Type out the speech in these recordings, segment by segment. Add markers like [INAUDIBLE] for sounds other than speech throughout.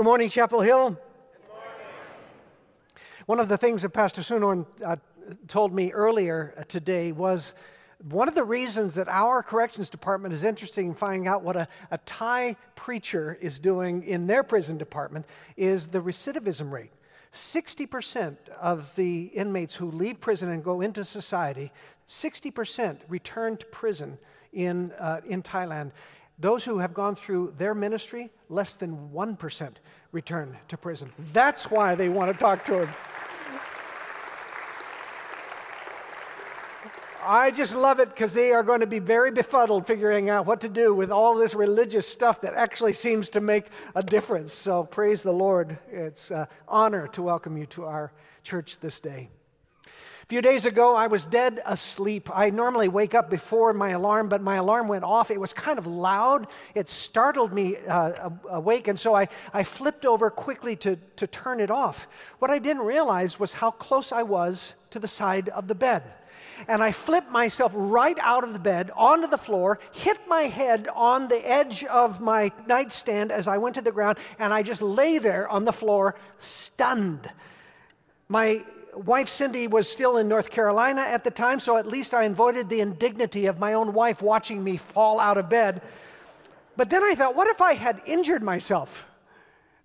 Good morning, Chapel Hill. One of the things that Pastor Sunorn uh, told me earlier uh, today was one of the reasons that our corrections department is interested in finding out what a, a Thai preacher is doing in their prison department is the recidivism rate. 60% of the inmates who leave prison and go into society, 60% return to prison in, uh, in Thailand. Those who have gone through their ministry, less than 1% return to prison. That's why they want to talk to him. I just love it because they are going to be very befuddled figuring out what to do with all this religious stuff that actually seems to make a difference. So praise the Lord. It's an honor to welcome you to our church this day. A few days ago, I was dead asleep. I normally wake up before my alarm, but my alarm went off. It was kind of loud. It startled me uh, awake, and so I, I flipped over quickly to, to turn it off. What I didn't realize was how close I was to the side of the bed and I flipped myself right out of the bed onto the floor, hit my head on the edge of my nightstand as I went to the ground, and I just lay there on the floor, stunned. My wife Cindy was still in North Carolina at the time, so at least I avoided the indignity of my own wife watching me fall out of bed. But then I thought, what if I had injured myself?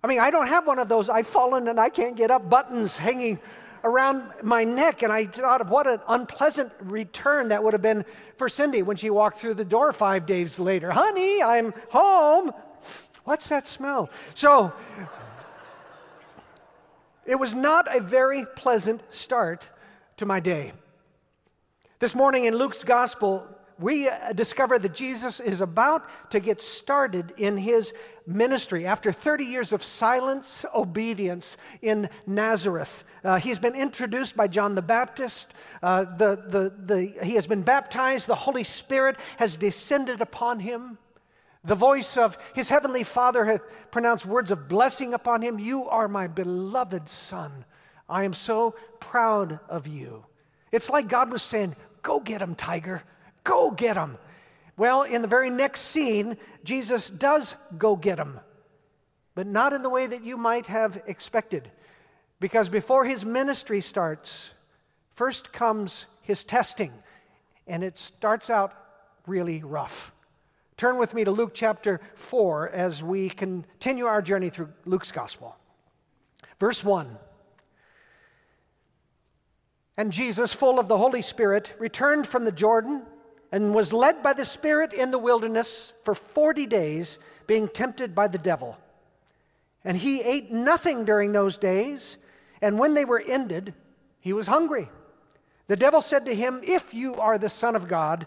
I mean, I don't have one of those I've fallen and I can't get up buttons hanging around my neck, and I thought of what an unpleasant return that would have been for Cindy when she walked through the door five days later. Honey, I'm home. What's that smell? So, it was not a very pleasant start to my day. This morning in Luke's gospel, we uh, discover that Jesus is about to get started in his ministry after 30 years of silence, obedience in Nazareth. Uh, he's been introduced by John the Baptist. Uh, the, the, the, he has been baptized. The Holy Spirit has descended upon him. The voice of his heavenly Father has pronounced words of blessing upon him. You are my beloved Son. I am so proud of you. It's like God was saying, Go get him, tiger. Go get him. Well, in the very next scene, Jesus does go get him, but not in the way that you might have expected. Because before his ministry starts, first comes his testing, and it starts out really rough. Turn with me to Luke chapter 4 as we continue our journey through Luke's gospel. Verse 1 And Jesus, full of the Holy Spirit, returned from the Jordan and was led by the Spirit in the wilderness for 40 days, being tempted by the devil. And he ate nothing during those days, and when they were ended, he was hungry. The devil said to him, If you are the Son of God,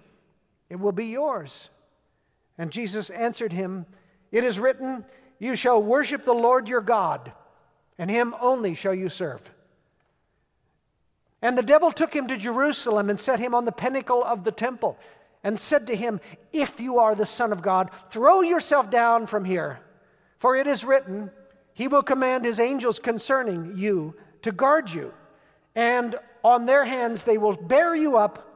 it will be yours. And Jesus answered him, It is written, You shall worship the Lord your God, and him only shall you serve. And the devil took him to Jerusalem and set him on the pinnacle of the temple and said to him, If you are the Son of God, throw yourself down from here. For it is written, He will command His angels concerning you to guard you, and on their hands they will bear you up,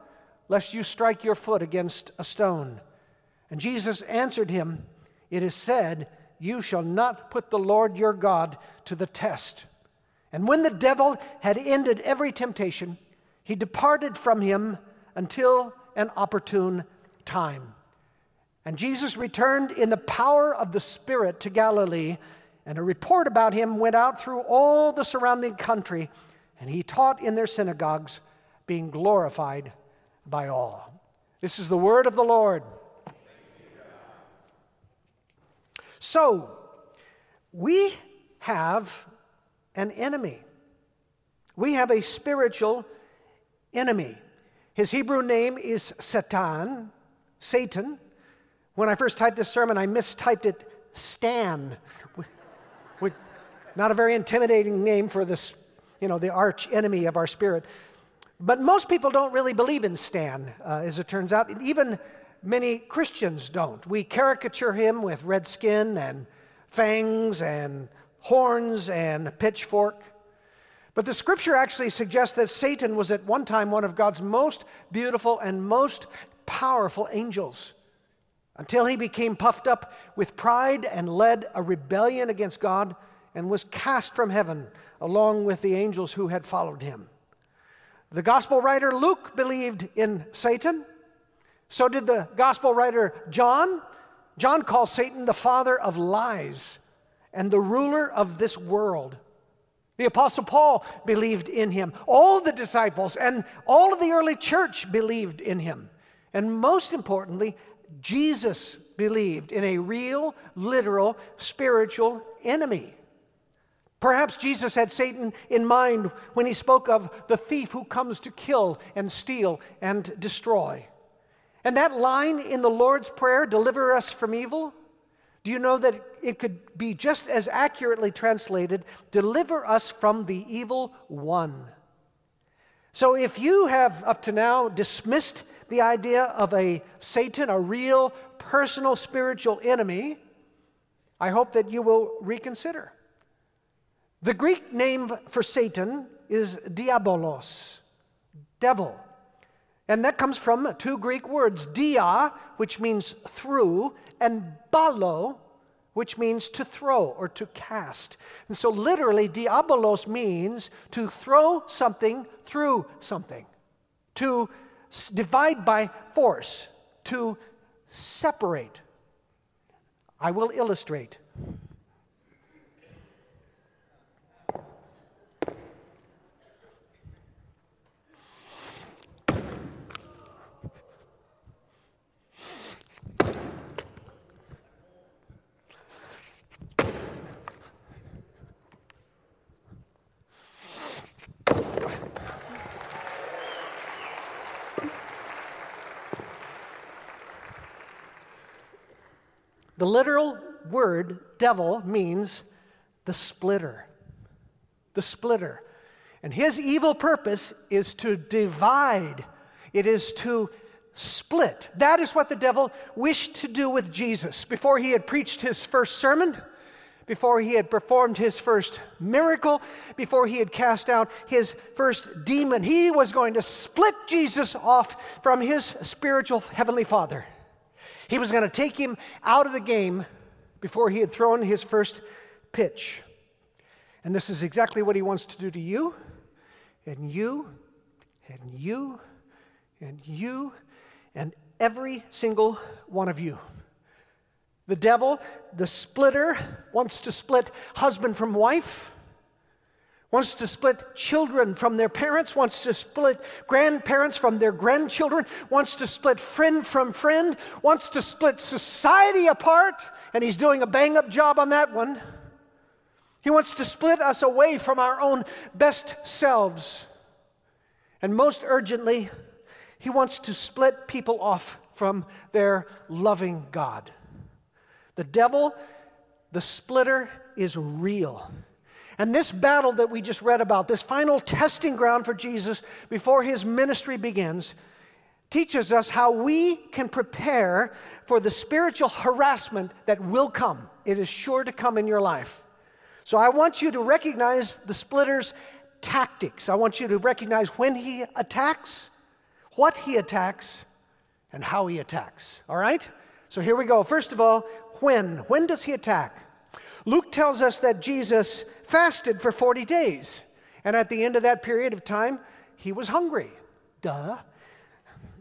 lest you strike your foot against a stone. And Jesus answered him, It is said, You shall not put the Lord your God to the test. And when the devil had ended every temptation, he departed from him until an opportune time. And Jesus returned in the power of the Spirit to Galilee, and a report about him went out through all the surrounding country, and he taught in their synagogues, being glorified by all. This is the word of the Lord. So, we have an enemy. We have a spiritual enemy. His Hebrew name is Satan, Satan. When I first typed this sermon, I mistyped it Stan. [LAUGHS] Not a very intimidating name for this, you know, the arch enemy of our spirit. But most people don't really believe in Stan, uh, as it turns out. Even many Christians don't. We caricature him with red skin and fangs and horns and pitchfork. But the scripture actually suggests that Satan was at one time one of God's most beautiful and most powerful angels until he became puffed up with pride and led a rebellion against God and was cast from heaven along with the angels who had followed him. The gospel writer Luke believed in Satan. So did the gospel writer John. John calls Satan the father of lies and the ruler of this world. The Apostle Paul believed in him. All the disciples and all of the early church believed in him. And most importantly, Jesus believed in a real, literal, spiritual enemy. Perhaps Jesus had Satan in mind when he spoke of the thief who comes to kill and steal and destroy. And that line in the Lord's Prayer, deliver us from evil, do you know that it could be just as accurately translated, deliver us from the evil one? So if you have up to now dismissed the idea of a Satan, a real personal spiritual enemy, I hope that you will reconsider. The Greek name for Satan is diabolos, devil. And that comes from two Greek words, dia, which means through, and balo, which means to throw or to cast. And so, literally, diabolos means to throw something through something, to divide by force, to separate. I will illustrate. The literal word devil means the splitter. The splitter. And his evil purpose is to divide, it is to split. That is what the devil wished to do with Jesus. Before he had preached his first sermon, before he had performed his first miracle, before he had cast out his first demon, he was going to split Jesus off from his spiritual heavenly father. He was going to take him out of the game before he had thrown his first pitch. And this is exactly what he wants to do to you, and you, and you, and you, and every single one of you. The devil, the splitter, wants to split husband from wife wants to split children from their parents, wants to split grandparents from their grandchildren, wants to split friend from friend, wants to split society apart, and he's doing a bang up job on that one. He wants to split us away from our own best selves. And most urgently, he wants to split people off from their loving God. The devil, the splitter, is real. And this battle that we just read about, this final testing ground for Jesus before his ministry begins, teaches us how we can prepare for the spiritual harassment that will come. It is sure to come in your life. So I want you to recognize the splitter's tactics. I want you to recognize when he attacks, what he attacks, and how he attacks. All right? So here we go. First of all, when? When does he attack? Luke tells us that Jesus fasted for 40 days. And at the end of that period of time, he was hungry. Duh.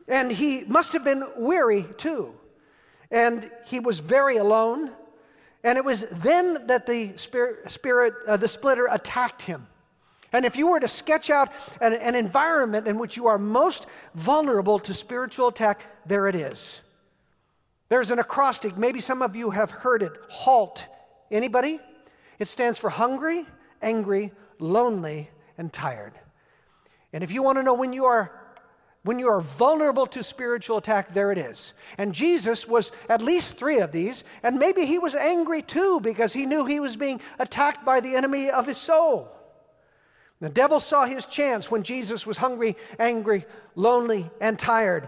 And he must have been weary too. And he was very alone. And it was then that the spirit, spirit uh, the splitter attacked him. And if you were to sketch out an, an environment in which you are most vulnerable to spiritual attack, there it is. There's an acrostic. Maybe some of you have heard it. HALT. Anybody? It stands for hungry, angry, lonely, and tired. And if you want to know when you are When you are vulnerable to spiritual attack, there it is. And Jesus was at least three of these, and maybe he was angry too because he knew he was being attacked by the enemy of his soul. The devil saw his chance when Jesus was hungry, angry, lonely, and tired.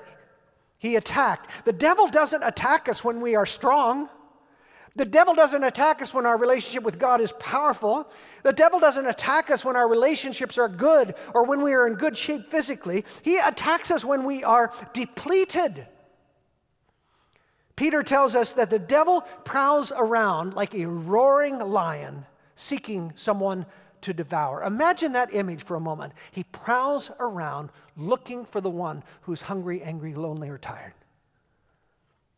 He attacked. The devil doesn't attack us when we are strong. The devil doesn't attack us when our relationship with God is powerful. The devil doesn't attack us when our relationships are good or when we are in good shape physically. He attacks us when we are depleted. Peter tells us that the devil prowls around like a roaring lion seeking someone to devour. Imagine that image for a moment. He prowls around looking for the one who's hungry, angry, lonely, or tired.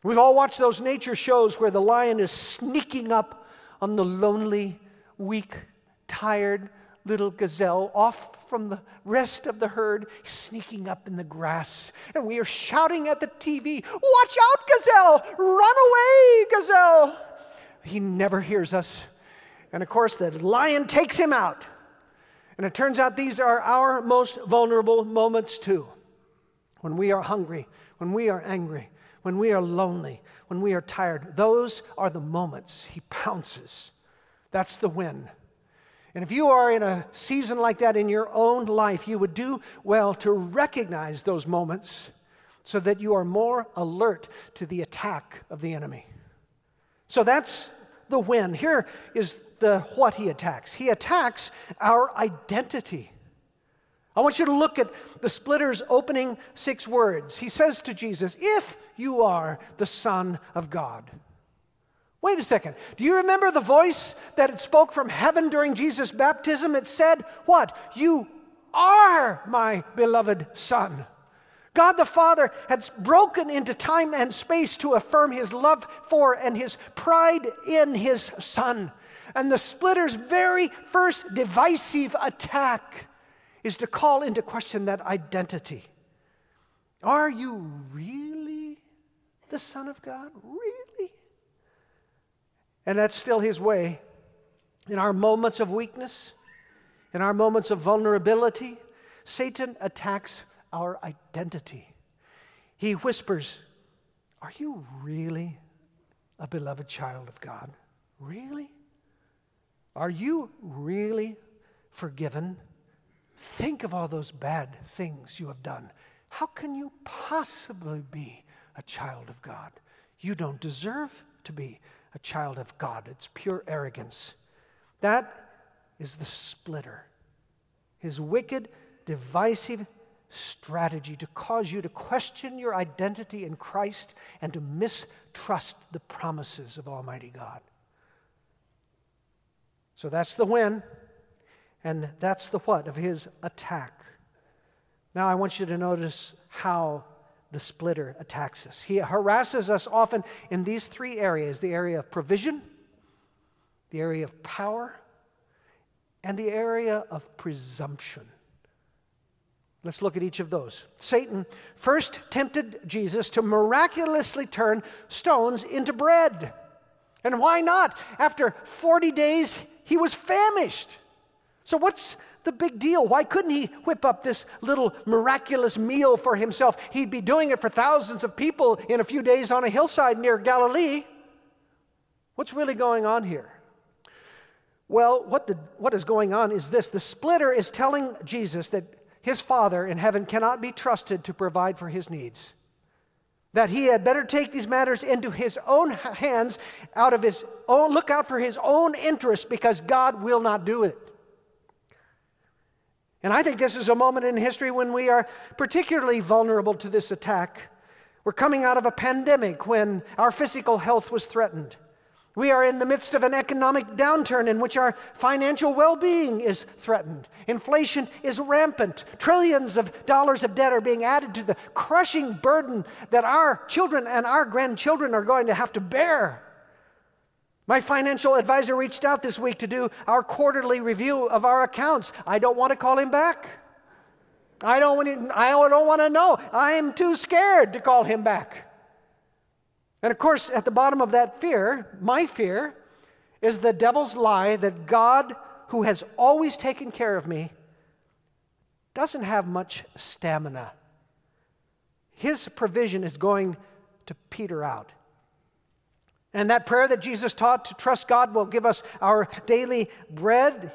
We've all watched those nature shows where the lion is sneaking up on the lonely, weak, tired little gazelle off from the rest of the herd, sneaking up in the grass. And we are shouting at the TV, Watch out, gazelle! Run away, gazelle! He never hears us. And of course, the lion takes him out. And it turns out these are our most vulnerable moments, too. When we are hungry, when we are angry, when we are lonely, when we are tired, those are the moments he pounces. That's the win. And if you are in a season like that in your own life, you would do well to recognize those moments so that you are more alert to the attack of the enemy. So that's the win. Here is the what he attacks. He attacks our identity. I want you to look at the splitter's opening six words. He says to Jesus, If you are the Son of God. Wait a second. Do you remember the voice that it spoke from heaven during Jesus' baptism? It said, What? You are my beloved Son. God the Father had broken into time and space to affirm his love for and his pride in his Son. And the splitter's very first divisive attack is to call into question that identity. Are you really the Son of God? Really? And that's still his way. In our moments of weakness, in our moments of vulnerability, Satan attacks our identity. He whispers, Are you really a beloved child of God? Really? Are you really forgiven? Think of all those bad things you have done. How can you possibly be a child of God? You don't deserve to be a child of God. It's pure arrogance. That is the splitter. His wicked, divisive strategy to cause you to question your identity in Christ and to mistrust the promises of Almighty God. So that's the when, and that's the what of his attack. Now I want you to notice how the splitter attacks us. He harasses us often in these three areas the area of provision, the area of power, and the area of presumption. Let's look at each of those. Satan first tempted Jesus to miraculously turn stones into bread. And why not? After 40 days, he was famished. So, what's the big deal? Why couldn't he whip up this little miraculous meal for himself? He'd be doing it for thousands of people in a few days on a hillside near Galilee. What's really going on here? Well, what, the, what is going on is this the splitter is telling Jesus that his Father in heaven cannot be trusted to provide for his needs that he had better take these matters into his own hands out of his own look out for his own interest because God will not do it. And I think this is a moment in history when we are particularly vulnerable to this attack. We're coming out of a pandemic when our physical health was threatened. We are in the midst of an economic downturn in which our financial well being is threatened. Inflation is rampant. Trillions of dollars of debt are being added to the crushing burden that our children and our grandchildren are going to have to bear. My financial advisor reached out this week to do our quarterly review of our accounts. I don't want to call him back. I don't, want to, I don't want to know. I am too scared to call him back. And of course, at the bottom of that fear, my fear, is the devil's lie that God, who has always taken care of me, doesn't have much stamina his provision is going to peter out. And that prayer that Jesus taught to trust God will give us our daily bread,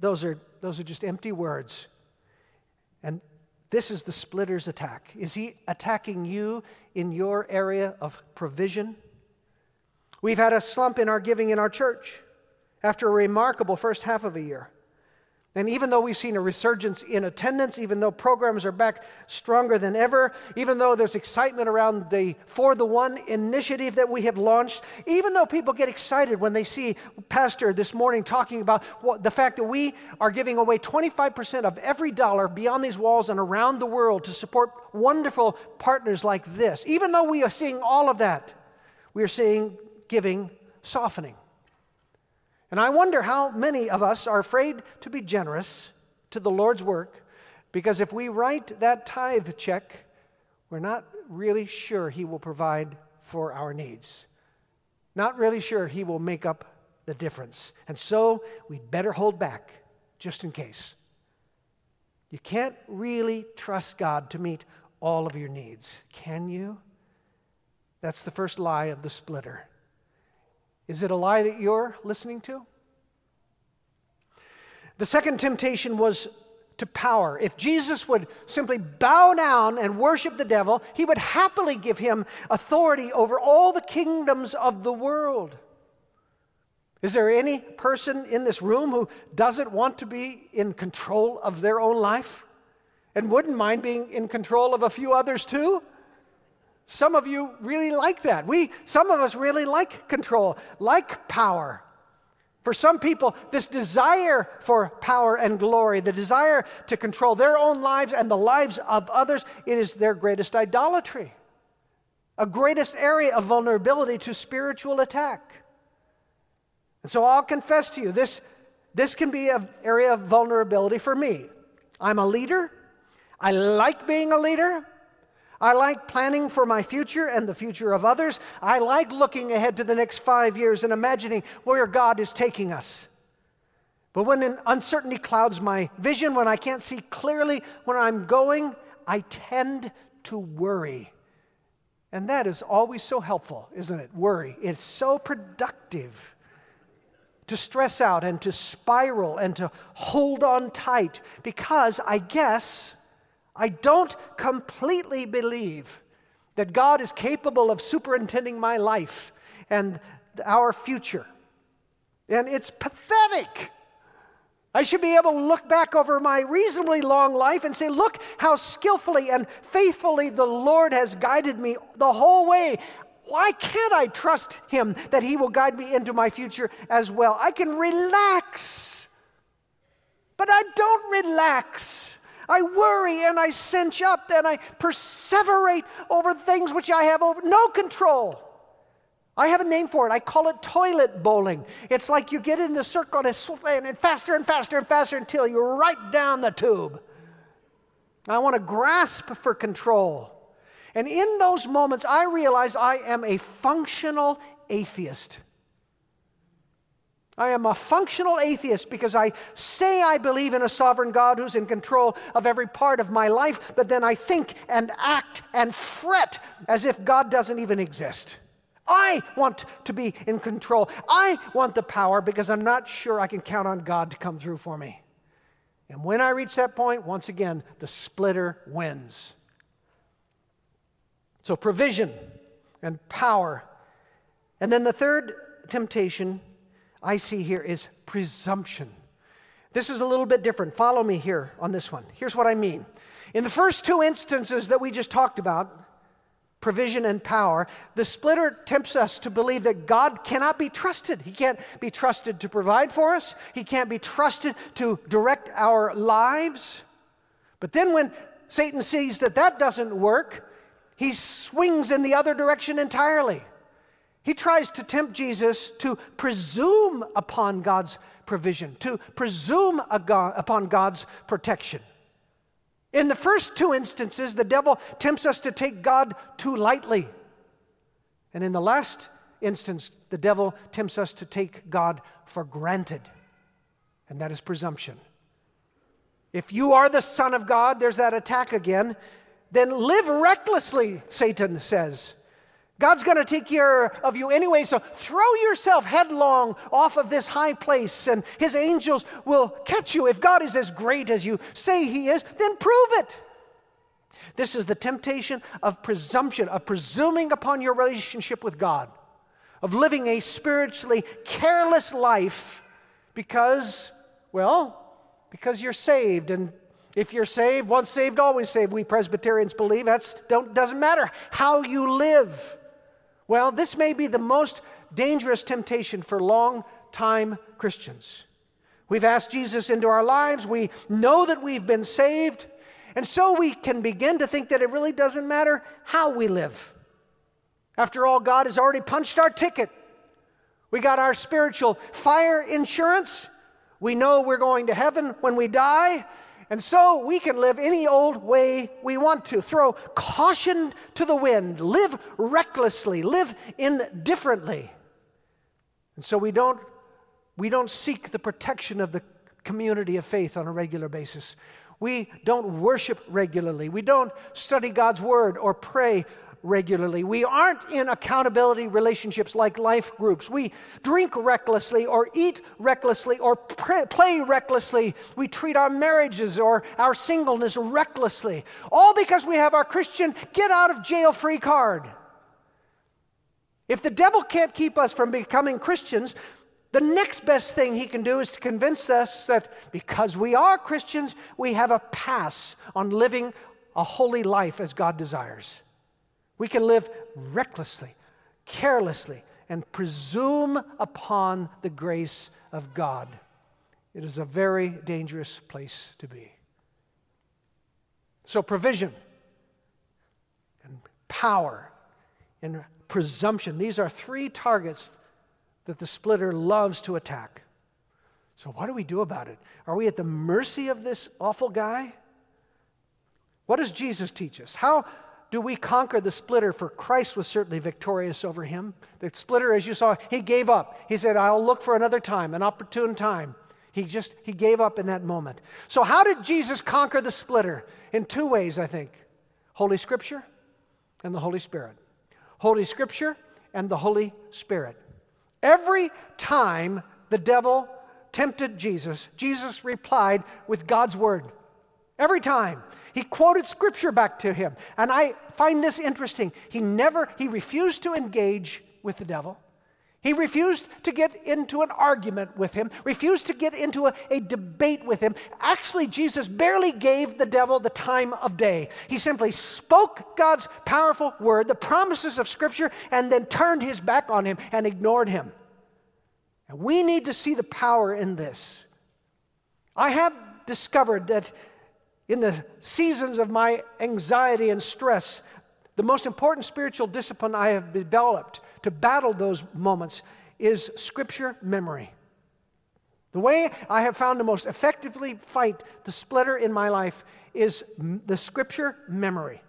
those are, those are just empty words. And this is the splitter's attack. Is he attacking you in your area of provision? We've had a slump in our giving in our church after a remarkable first half of a year. And even though we've seen a resurgence in attendance, even though programs are back stronger than ever, even though there's excitement around the For the One initiative that we have launched, even though people get excited when they see Pastor this morning talking about what, the fact that we are giving away 25% of every dollar beyond these walls and around the world to support wonderful partners like this, even though we are seeing all of that, we are seeing giving softening. And I wonder how many of us are afraid to be generous to the Lord's work because if we write that tithe check, we're not really sure He will provide for our needs. Not really sure He will make up the difference. And so we'd better hold back just in case. You can't really trust God to meet all of your needs, can you? That's the first lie of the splitter. Is it a lie that you're listening to? The second temptation was to power. If Jesus would simply bow down and worship the devil, he would happily give him authority over all the kingdoms of the world. Is there any person in this room who doesn't want to be in control of their own life and wouldn't mind being in control of a few others too? Some of you really like that. We, some of us really like control, like power. For some people, this desire for power and glory, the desire to control their own lives and the lives of others, it is their greatest idolatry, a greatest area of vulnerability to spiritual attack. And so I'll confess to you, this, this can be an area of vulnerability for me. I'm a leader. I like being a leader. I like planning for my future and the future of others. I like looking ahead to the next five years and imagining where God is taking us. But when uncertainty clouds my vision, when I can't see clearly where I'm going, I tend to worry. And that is always so helpful, isn't it? Worry. It's so productive to stress out and to spiral and to hold on tight because I guess I don't completely believe that God is capable of superintending my life and our future. And it's pathetic. I should be able to look back over my reasonably long life and say, Look how skillfully and faithfully the Lord has guided me the whole way. Why can't I trust Him that He will guide me into my future as well? I can relax, but I don't relax. I worry and I cinch up and I perseverate over things which I have over no control. I have a name for it. I call it toilet bowling. It's like you get in the circle and it's faster and faster and faster until you're right down the tube. I want to grasp for control. And in those moments, I realize I am a functional atheist. I am a functional atheist because I say I believe in a sovereign God who's in control of every part of my life, but then I think and act and fret as if God doesn't even exist. I want to be in control. I want the power because I'm not sure I can count on God to come through for me. And when I reach that point, once again, the splitter wins. So, provision and power. And then the third temptation I see here is presumption. This is a little bit different. Follow me here on this one. Here's what I mean. In the first two instances that we just talked about, provision and power, the splitter tempts us to believe that God cannot be trusted. He can't be trusted to provide for us, He can't be trusted to direct our lives. But then when Satan sees that that doesn't work, he swings in the other direction entirely. He tries to tempt Jesus to presume upon God's provision, to presume upon God's protection. In the first two instances, the devil tempts us to take God too lightly. And in the last instance, the devil tempts us to take God for granted. And that is presumption. If you are the Son of God, there's that attack again. then live recklessly, Satan says. God's going to take care of you anyway, so throw yourself headlong off of this high place, and his angels will catch you. If God is as great as you say he is, then prove it. This is the temptation of presumption, of presuming upon your relationship with God, of living a spiritually careless life because, well, because you're saved. And if you're saved, once saved, always saved, we Presbyterians believe. That doesn't matter how you live. Well, this may be the most dangerous temptation for long time Christians. We've asked Jesus into our lives, we know that we've been saved, and so we can begin to think that it really doesn't matter how we live. After all, God has already punched our ticket. We got our spiritual fire insurance. We know we're going to heaven when we die. And so we can live any old way we want to. Throw caution to the wind, live recklessly, live indifferently. And so we don't, we don't seek the protection of the community of faith on a regular basis. We don't worship regularly. We don't study God's word or pray regularly. We aren't in accountability relationships like life groups. We drink recklessly or eat recklessly or play recklessly. We treat our marriages or our singleness recklessly. All because we have our Christian get out of jail free card. If the devil can't keep us from becoming Christians, the next best thing he can do is to convince us that because we are Christians, we have a pass on living a holy life as God desires. We can live recklessly, carelessly, and presume upon the grace of God. It is a very dangerous place to be. So, provision and power and presumption, these are three targets that the splitter loves to attack. So, what do we do about it? Are we at the mercy of this awful guy? What does Jesus teach us? How do we conquer the splitter? For Christ was certainly victorious over him. The splitter, as you saw, he gave up. He said, I'll look for another time, an opportune time. He just he gave up in that moment. So how did Jesus conquer the splitter? In two ways, I think. Holy Scripture and the Holy Spirit. Holy Scripture and the Holy Spirit. Every time the devil tempted Jesus, Jesus replied with God's word. Every time. He quoted scripture back to him. And I find this interesting. He never, he refused to engage with the devil. He refused to get into an argument with him, refused to get into a, a, debate with him. Actually, Jesus barely gave the devil the time of day. He simply spoke God's powerful word, the promises of Scripture, and then turned his back on him and ignored him. And we need to see the power in this. I have discovered that in the seasons of my anxiety and stress, the most important spiritual discipline I have developed to battle those moments is scripture memory. The way I have found to most effectively fight the splitter in my life is the scripture memory.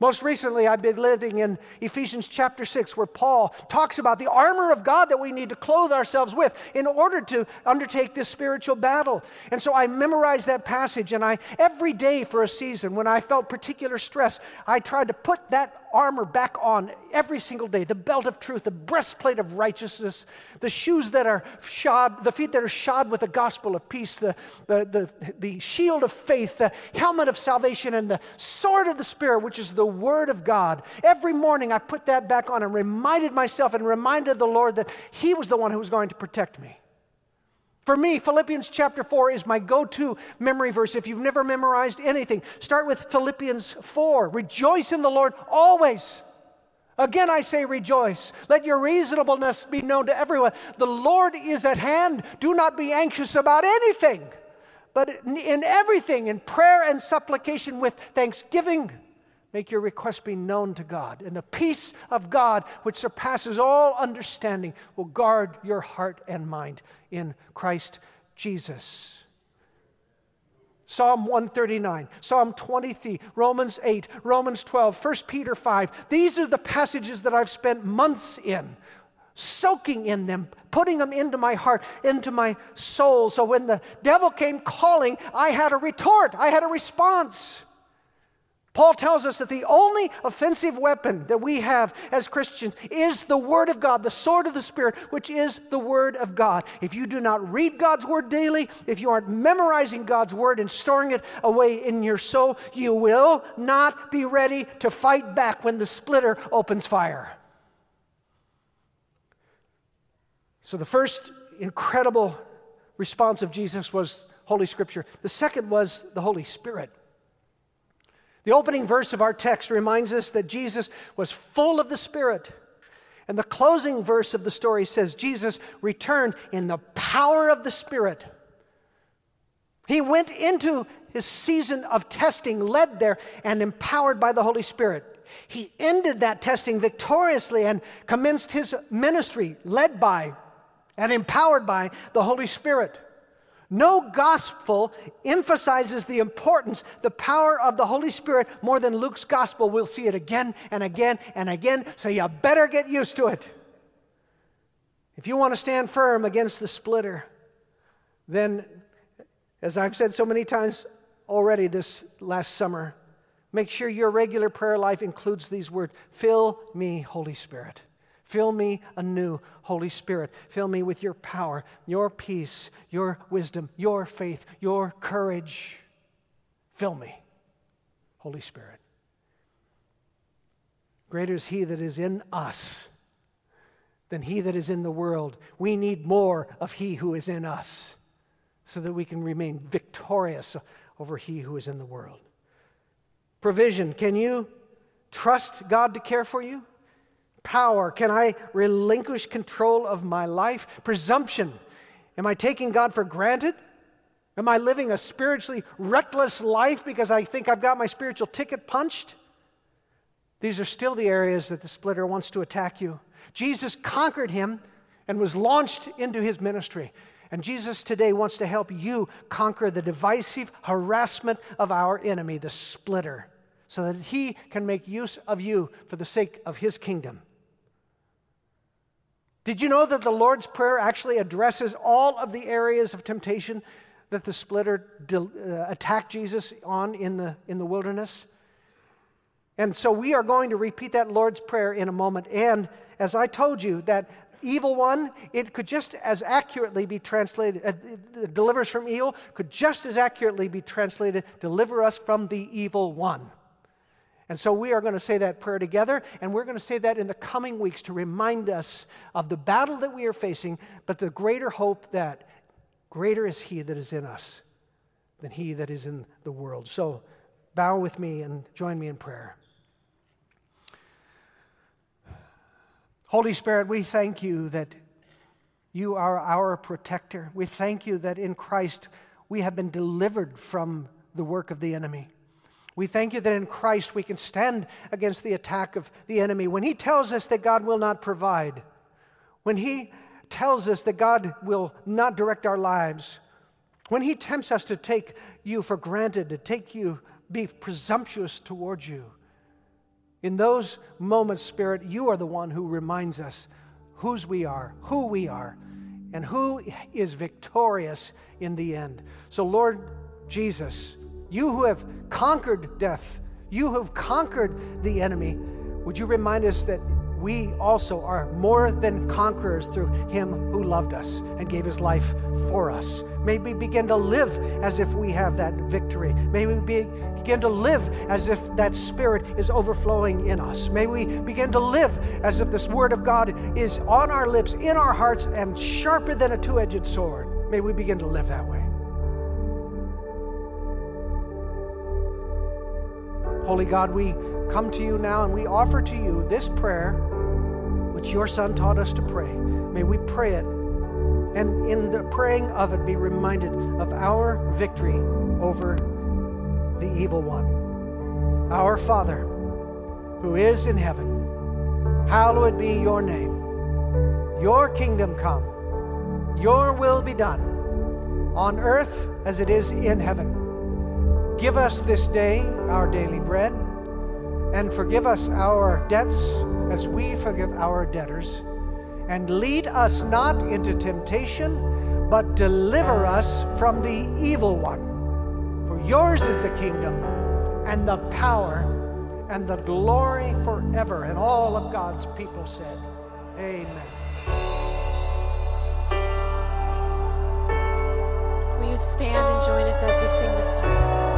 Most recently, I've been living in Ephesians chapter 6, where Paul talks about the armor of God that we need to clothe ourselves with in order to undertake this spiritual battle. And so I memorized that passage, and I, every day for a season, when I felt particular stress, I tried to put that armor back on every single day the belt of truth, the breastplate of righteousness, the shoes that are shod, the feet that are shod with the gospel of peace, the, the, the, the shield of faith, the helmet of salvation, and the sword of the Spirit, which is the word of God. Every morning I put that back on and reminded myself and reminded the Lord that He was the one who was going to protect me. For me, Philippians chapter 4 is my go to memory verse. If you've never memorized anything, start with Philippians 4. Rejoice in the Lord always. Again, I say rejoice. Let your reasonableness be known to everyone. The Lord is at hand. Do not be anxious about anything, but in everything, in prayer and supplication with thanksgiving. Make your request be known to God, and the peace of God, which surpasses all understanding, will guard your heart and mind in Christ Jesus. Psalm 139, Psalm 23, Romans 8, Romans 12, 1 Peter 5. These are the passages that I've spent months in, soaking in them, putting them into my heart, into my soul. So when the devil came calling, I had a retort, I had a response. Paul tells us that the only offensive weapon that we have as Christians is the Word of God, the sword of the Spirit, which is the Word of God. If you do not read God's Word daily, if you aren't memorizing God's Word and storing it away in your soul, you will not be ready to fight back when the splitter opens fire. So, the first incredible response of Jesus was Holy Scripture, the second was the Holy Spirit. The opening verse of our text reminds us that Jesus was full of the Spirit. And the closing verse of the story says Jesus returned in the power of the Spirit. He went into his season of testing, led there, and empowered by the Holy Spirit. He ended that testing victoriously and commenced his ministry, led by and empowered by the Holy Spirit. No gospel emphasizes the importance, the power of the Holy Spirit more than Luke's gospel. We'll see it again and again and again, so you better get used to it. If you want to stand firm against the splitter, then, as I've said so many times already this last summer, make sure your regular prayer life includes these words Fill me, Holy Spirit. Fill me anew, Holy Spirit. Fill me with your power, your peace, your wisdom, your faith, your courage. Fill me, Holy Spirit. Greater is He that is in us than He that is in the world. We need more of He who is in us so that we can remain victorious over He who is in the world. Provision. Can you trust God to care for you? Power? Can I relinquish control of my life? Presumption. Am I taking God for granted? Am I living a spiritually reckless life because I think I've got my spiritual ticket punched? These are still the areas that the splitter wants to attack you. Jesus conquered him and was launched into his ministry. And Jesus today wants to help you conquer the divisive harassment of our enemy, the splitter, so that he can make use of you for the sake of his kingdom. Did you know that the Lord's Prayer actually addresses all of the areas of temptation that the splitter uh, attacked Jesus on in the, in the wilderness? And so we are going to repeat that Lord's Prayer in a moment. And as I told you, that evil one, it could just as accurately be translated, uh, delivers from evil, could just as accurately be translated, deliver us from the evil one. And so we are going to say that prayer together, and we're going to say that in the coming weeks to remind us of the battle that we are facing, but the greater hope that greater is He that is in us than He that is in the world. So bow with me and join me in prayer. Holy Spirit, we thank you that you are our protector. We thank you that in Christ we have been delivered from the work of the enemy. We thank you that in Christ we can stand against the attack of the enemy. When he tells us that God will not provide, when he tells us that God will not direct our lives, when he tempts us to take you for granted, to take you, be presumptuous towards you, in those moments, Spirit, you are the one who reminds us whose we are, who we are, and who is victorious in the end. So, Lord Jesus, you who have conquered death, you who have conquered the enemy, would you remind us that we also are more than conquerors through him who loved us and gave his life for us. May we begin to live as if we have that victory. May we be, begin to live as if that spirit is overflowing in us. May we begin to live as if this word of God is on our lips, in our hearts, and sharper than a two edged sword. May we begin to live that way. Holy God, we come to you now and we offer to you this prayer which your Son taught us to pray. May we pray it and in the praying of it be reminded of our victory over the evil one. Our Father, who is in heaven, hallowed be your name. Your kingdom come, your will be done, on earth as it is in heaven. Give us this day our daily bread, and forgive us our debts as we forgive our debtors. And lead us not into temptation, but deliver us from the evil one. For yours is the kingdom, and the power, and the glory forever. And all of God's people said, Amen. Will you stand and join us as we sing this song?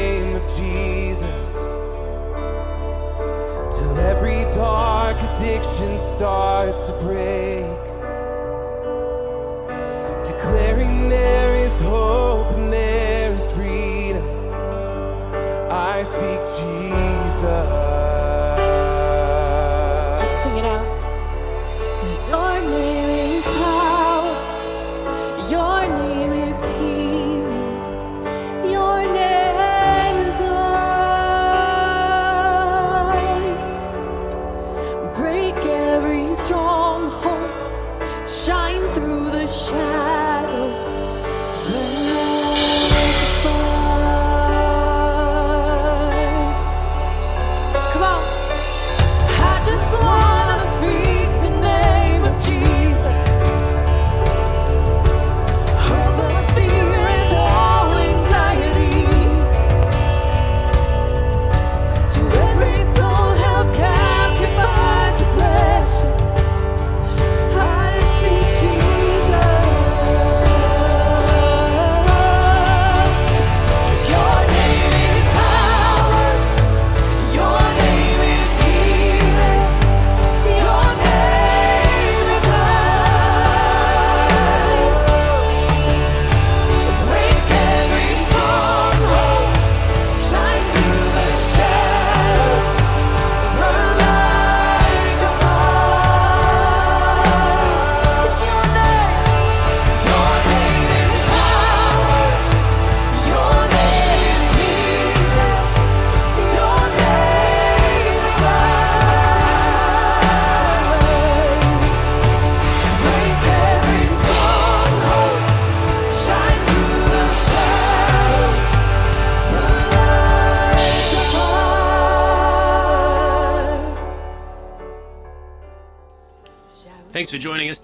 dark addiction starts to break. Declaring there is hope and there is freedom. I speak Jesus. Let's sing it out.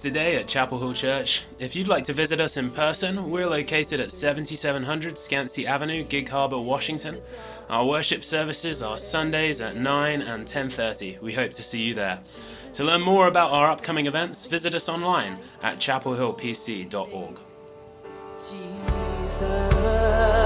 Today at Chapel Hill Church. If you'd like to visit us in person, we're located at 7700 Skansie Avenue, Gig Harbor, Washington. Our worship services are Sundays at 9 and 10:30. We hope to see you there. To learn more about our upcoming events, visit us online at chapelhillpc.org. Jesus.